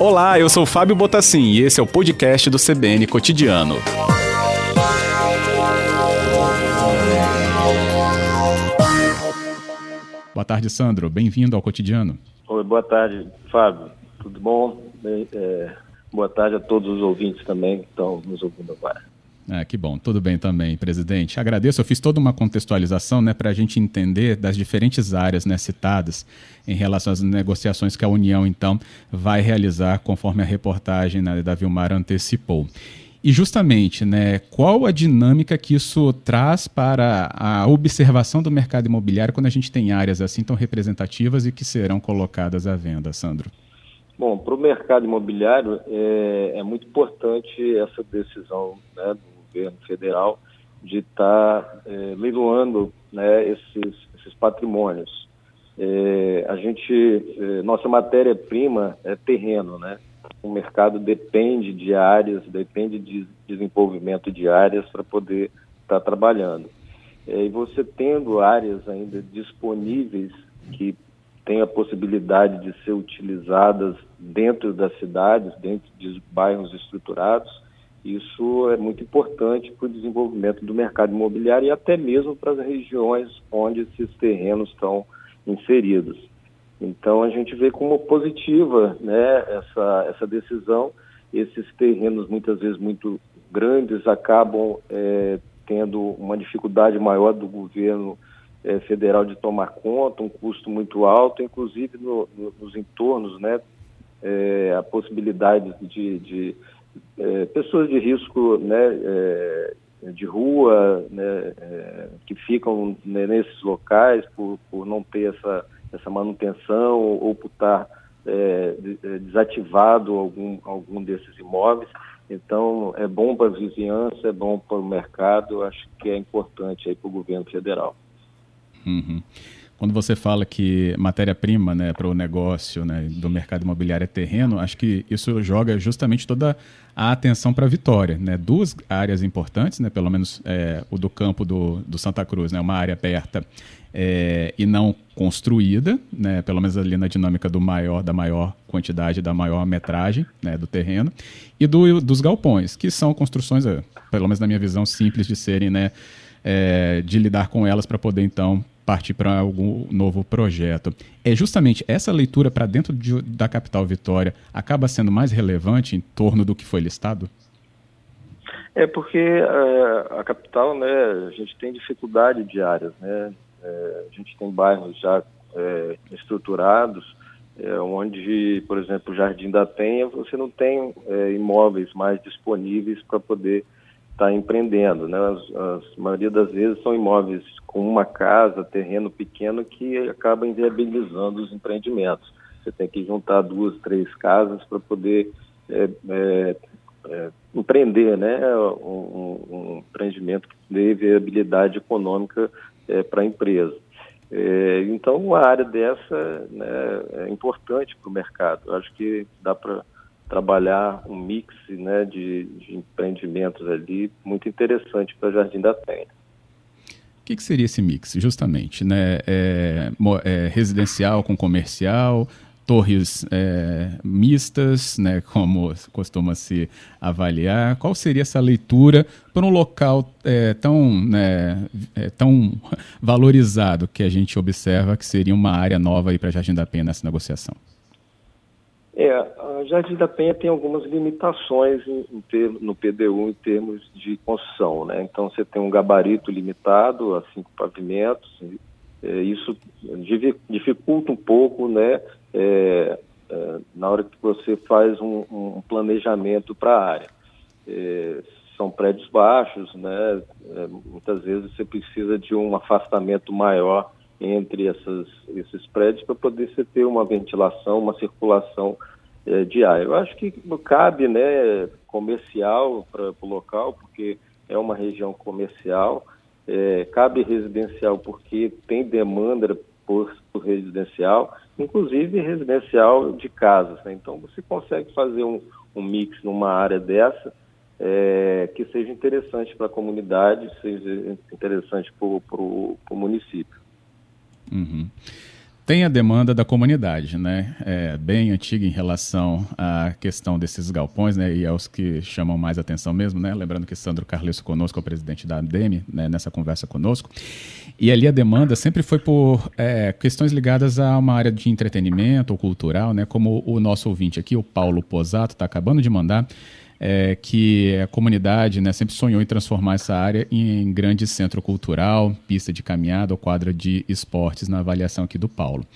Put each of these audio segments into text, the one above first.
Olá, eu sou Fábio Botassin e esse é o podcast do CBN Cotidiano. Boa tarde, Sandro. Bem-vindo ao Cotidiano. Oi, boa tarde, Fábio. Tudo bom? É, boa tarde a todos os ouvintes também que estão nos ouvindo agora. Ah, que bom, tudo bem também, presidente. Agradeço, eu fiz toda uma contextualização né, para a gente entender das diferentes áreas né, citadas em relação às negociações que a União, então, vai realizar, conforme a reportagem né, da Vilmar antecipou. E justamente, né, qual a dinâmica que isso traz para a observação do mercado imobiliário quando a gente tem áreas assim tão representativas e que serão colocadas à venda, Sandro? Bom, para o mercado imobiliário é, é, muito importante essa decisão né, do governo federal de estar tá, é, leiloando né, esses, esses patrimônios. É, a gente, é, nossa matéria-prima é terreno, né? O mercado depende de áreas, depende de desenvolvimento de áreas para poder estar tá trabalhando. É, e você tendo áreas ainda disponíveis que têm a possibilidade de ser utilizadas dentro das cidades, dentro de bairros estruturados, isso é muito importante para o desenvolvimento do mercado imobiliário e até mesmo para as regiões onde esses terrenos estão inseridos. Então a gente vê como positiva né, essa, essa decisão. Esses terrenos muitas vezes muito grandes acabam é, tendo uma dificuldade maior do governo é, federal de tomar conta, um custo muito alto, inclusive no, no, nos entornos, né, é, a possibilidade de, de é, pessoas de risco né, é, de rua, né, é, que ficam né, nesses locais por, por não ter essa, essa manutenção ou por estar é, é, desativado algum, algum desses imóveis. Então, é bom para a vizinhança, é bom para o mercado, acho que é importante para o governo federal. Uhum. Quando você fala que matéria-prima né, para o negócio né, do mercado imobiliário é terreno, acho que isso joga justamente toda a atenção para a Vitória. Né? Duas áreas importantes, né, pelo menos é, o do campo do, do Santa Cruz, né, uma área aberta é, e não construída, né, pelo menos ali na dinâmica do maior, da maior quantidade, da maior metragem né, do terreno, e do, dos galpões, que são construções, é, pelo menos na minha visão, simples de serem, né, é, de lidar com elas para poder então partir para algum novo projeto. É justamente essa leitura para dentro de, da capital Vitória acaba sendo mais relevante em torno do que foi listado? É porque é, a capital, né, a gente tem dificuldade de áreas, né? É, a gente tem bairros já é, estruturados, onde, por exemplo, o Jardim da Penha, você não tem imóveis mais disponíveis para poder está empreendendo. Né? As, as maioria das vezes são imóveis com uma casa, terreno pequeno, que acaba inviabilizando os empreendimentos. Você tem que juntar duas, três casas para poder é, é, é, empreender né? Um, um, empreendimento que dê viabilidade econômica é, para a empresa. É, então, uma área dessa né, é importante para o mercado. Eu acho que dá para trabalhar um mix né, de, de empreendimentos ali muito interessante para Jardim da Penha. O que, que, seria esse mix, justamente? Né? É, é, residencial com comercial, torres é, mistas, né, como costuma se avaliar? Qual seria essa leitura para um local é, tão, né, é, tão valorizado que a gente observa que seria uma área nova para Jardim da Penha nessa negociação? É, a Jardim da Penha tem algumas limitações em, em ter, no PDU em termos de construção, né? Então você tem um gabarito limitado a cinco pavimentos, é, isso dificulta um pouco, né? É, é, na hora que você faz um, um planejamento para a área. É, são prédios baixos, né? É, muitas vezes você precisa de um afastamento maior entre essas, esses prédios para poder você ter uma ventilação, uma circulação é, de ar. Eu acho que cabe né, comercial para o local, porque é uma região comercial, é, cabe residencial porque tem demanda por, por, residencial, inclusive residencial de casas. Né? Então você consegue fazer um, um mix numa área dessa é, que seja interessante para a comunidade, seja interessante para o município. Uhum. tem a demanda da comunidade, né? É bem antiga em relação à questão desses galpões, né? E aos que chamam mais atenção mesmo, né? Lembrando que Sandro Carlesso conosco, é o presidente da ADEME, né? nessa conversa conosco. E ali a demanda sempre foi por é, questões ligadas a uma área de entretenimento ou cultural, né? Como o nosso ouvinte aqui, o Paulo Posato, está acabando de mandar é, que a comunidade né, sempre sonhou em transformar essa área em grande centro cultural, pista de caminhada ou quadra de esportes na avaliação aqui do Paulo.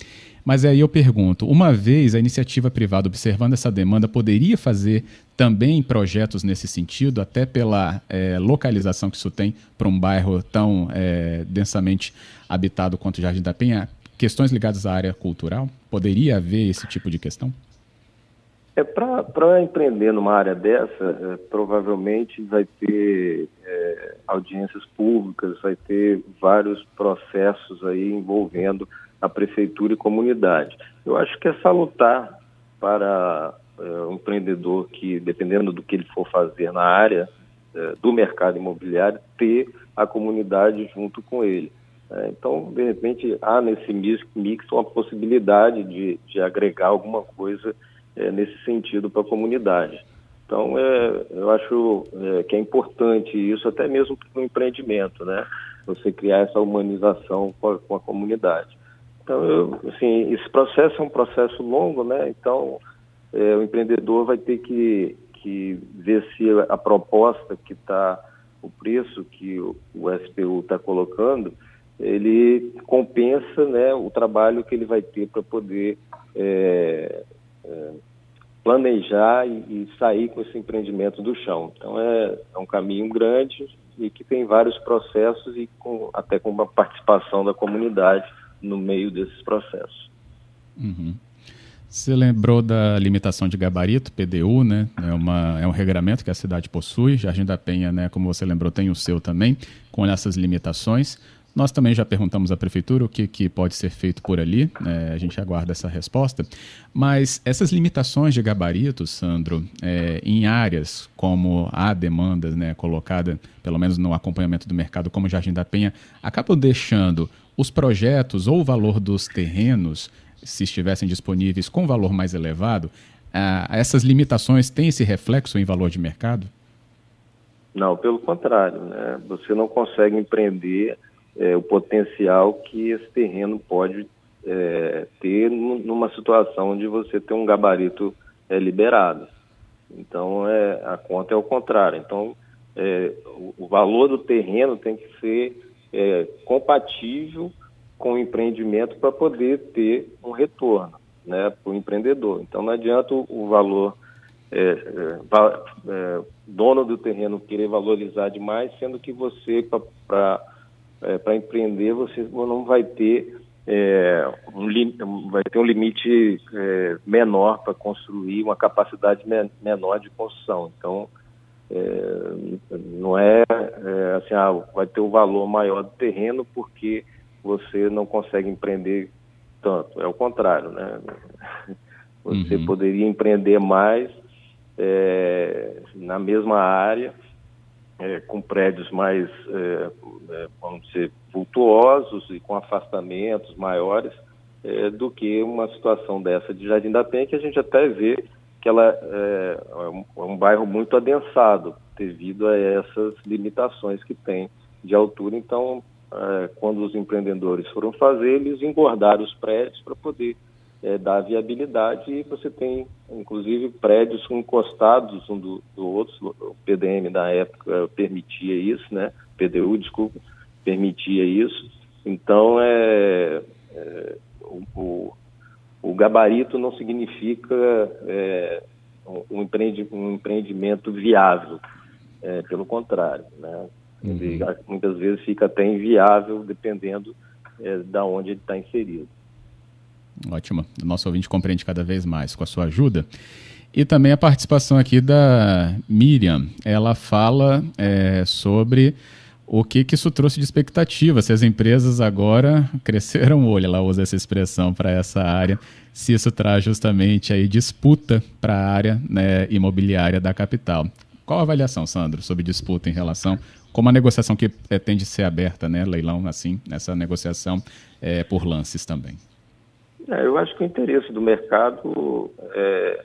Mas aí eu pergunto, uma vez a iniciativa privada observando essa demanda poderia fazer também projetos nesse sentido, até pela é, localização que isso tem para um bairro tão é, densamente habitado quanto o Jardim da Penha? Questões ligadas à área cultural? Poderia haver esse tipo de questão? É, Para empreender numa área dessa, é, provavelmente vai ter é, audiências públicas, vai ter vários processos aí envolvendo a prefeitura e comunidade. Eu acho que é salutar para é, um empreendedor que, dependendo do que ele for fazer na área é, do mercado imobiliário, ter a comunidade junto com ele. É, então, de repente, há nesse mix, mix uma possibilidade de, de agregar alguma coisa é, nesse sentido para a comunidade. Então, é, eu acho é, que é importante isso, até mesmo para o empreendimento, né? Você criar essa humanização com a, com a comunidade. Então, eu, assim, esse processo é um processo longo, né? Então, é, o empreendedor vai ter que, que ver se a proposta que está, o preço que o, o SPU está colocando, ele compensa né, o trabalho que ele vai ter para poder é, planejar e, e, sair com esse empreendimento do chão. Então é, é, um caminho grande e que tem vários processos e com, até com uma participação da comunidade no meio desses processos. Uhum. Você lembrou da limitação de gabarito, PDU, né? É, uma, é um regramento que a cidade possui. Jardim da Penha, né, como você lembrou, tem o seu também, com essas limitações. Nós também já perguntamos à prefeitura o que, que pode ser feito por ali, né? a gente aguarda essa resposta. Mas essas limitações de gabarito, Sandro, é, em áreas como a demanda né, colocada, pelo menos no acompanhamento do mercado, como Jardim da Penha, acabam deixando os projetos ou o valor dos terrenos, se estivessem disponíveis com valor mais elevado, ah, essas limitações têm esse reflexo em valor de mercado? Não, pelo contrário, né? Você não consegue empreender é, o potencial que esse terreno pode é, ter numa situação onde você tem um gabarito é, liberado. Então, é, a conta é o contrário. Então, é, o, o, valor do terreno tem que ser é, compatível com o empreendimento para poder ter um retorno né, para o empreendedor. Então, não adianta o, o valor é, é, dono do terreno querer valorizar demais, sendo que você, para é, para empreender, você não vai ter é, um, vai ter um limite é, menor para construir, uma capacidade me menor de construção. Então, é, não é, é, assim, ah, vai ter o um valor maior do terreno porque você não consegue empreender tanto. É o contrário, né? Você uhum. poderia empreender mais é, na mesma área é, com prédios mais, é, é, vamos dizer, vultuosos e com afastamentos maiores é, do que uma situação dessa de Jardim da Penha, que a gente até vê que ela é, é é um bairro muito adensado devido a essas limitações que tem de altura. Então, quando os empreendedores foram fazer, eles engordaram os prédios para poder é, dá viabilidade e você tem, inclusive, prédios encostados um do, do outro. O PDM da época permitia isso, né? PDU, desculpa, permitia isso. Então, é, é o, o, gabarito não significa é, um, um empreendimento viável, é, pelo contrário, né? Ele, uhum. muitas vezes fica até inviável dependendo é, da onde ele está inserido. Ótimo. O nosso ouvinte compreende cada vez mais com a sua ajuda. E também a participação aqui da Miriam. Ela fala é, sobre o que, que isso trouxe de expectativa, se as empresas agora cresceram o olho, ela usa essa expressão para essa área, se isso traz justamente aí disputa para a área né, imobiliária da capital. Qual a avaliação, Sandro, sobre disputa em relação como a negociação que pretende ser aberta, né, leilão assim, nessa negociação é, por lances também? É, eu acho que o interesse do mercado é,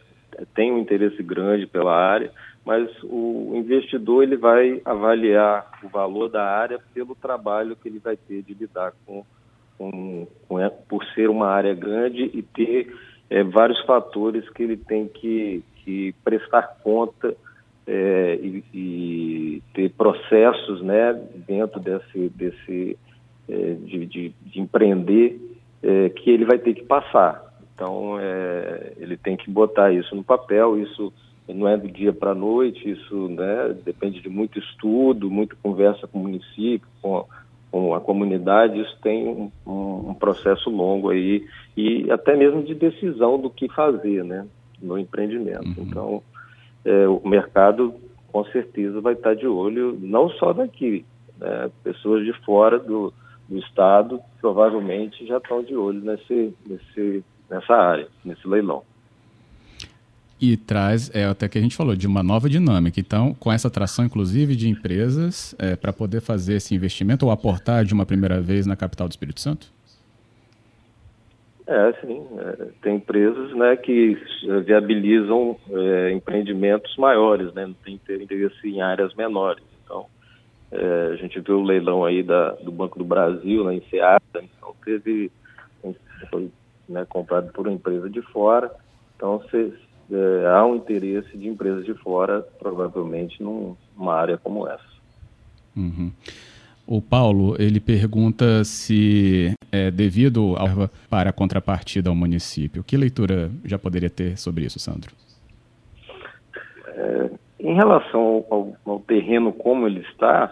tem um interesse grande pela área, mas o investidor ele vai avaliar o valor da área pelo trabalho que ele vai ter de lidar com, com, com por ser uma área grande e ter é, vários fatores que ele tem que, que prestar conta é, e, e, ter processos né, dentro desse, desse é, de, de, de, empreender é, que ele vai ter que passar. Então, é, ele tem que botar isso no papel, isso não é do dia para a noite, isso né, depende de muito estudo, muita conversa com o município, com, com a comunidade, isso tem um, um, um, processo longo aí e até mesmo de decisão do que fazer né, no empreendimento. Uhum. Então, é, o mercado com certeza vai estar de olho, não só daqui, né, pessoas de fora do, do estado provavelmente já estão de olho nesse, nesse nessa área, nesse leilão. E traz, é até que a gente falou, de uma nova dinâmica. Então, com essa atração, inclusive, de empresas é, para poder fazer esse investimento ou aportar de uma primeira vez na capital do Espírito Santo? É, sim. É, tem empresas né, que viabilizam é, empreendimentos maiores, né, não tem interesse em áreas menores. É, a gente viu o leilão aí da, do Banco do Brasil, na né, Enseada, então teve, foi né, comprado por uma empresa de fora. Então, se, é, há um interesse de empresas de fora, provavelmente, num, numa área como essa. Uhum. O Paulo, ele pergunta se é devido ao, para a contrapartida ao município. Que leitura já poderia ter sobre isso, Sandro? É, em relação ao, ao, terreno como ele está,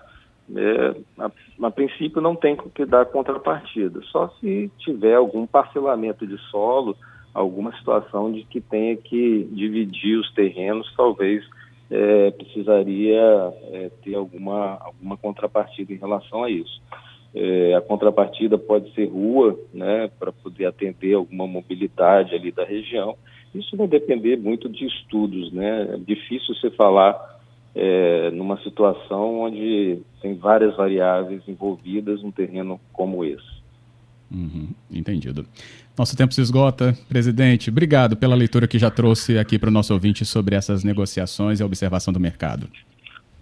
é, a, a, princípio não tem que dar contrapartida, só se tiver algum parcelamento de solo, alguma situação de que tenha que dividir os terrenos, talvez é, precisaria é, ter alguma, alguma contrapartida em relação a isso. É, a contrapartida pode ser rua, né, para poder atender alguma mobilidade ali da região. Isso vai depender muito de estudos, né? É difícil você falar é, numa situação onde tem várias variáveis envolvidas num terreno como esse. Uhum, entendido. Nosso tempo se esgota. Presidente, obrigado pela leitura que já trouxe aqui para o nosso ouvinte sobre essas negociações e a observação do mercado.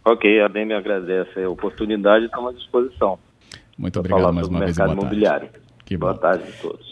Ok, a bem me agradece a oportunidade e estamos à disposição. Muito obrigado mais uma vez. Mercado imobiliário. Que boa bom. tarde a todos.